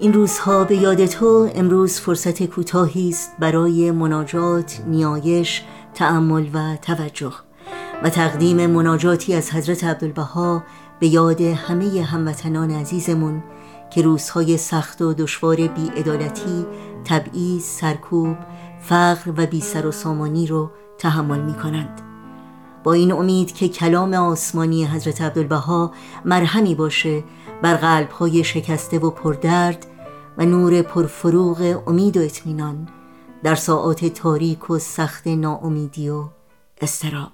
این روزها به یاد تو امروز فرصت کوتاهی است برای مناجات، نیایش، تأمل و توجه و تقدیم مناجاتی از حضرت عبدالبها به یاد همه هموطنان عزیزمون که روزهای سخت و دشوار بیعدالتی، تبعیض، سرکوب، فقر و بی سر و سامانی رو تحمل می کنند. با این امید که کلام آسمانی حضرت عبدالبها مرهمی باشه بر قلبهای شکسته و پردرد و نور پرفروغ امید و اطمینان در ساعات تاریک و سخت ناامیدی و استراب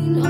rain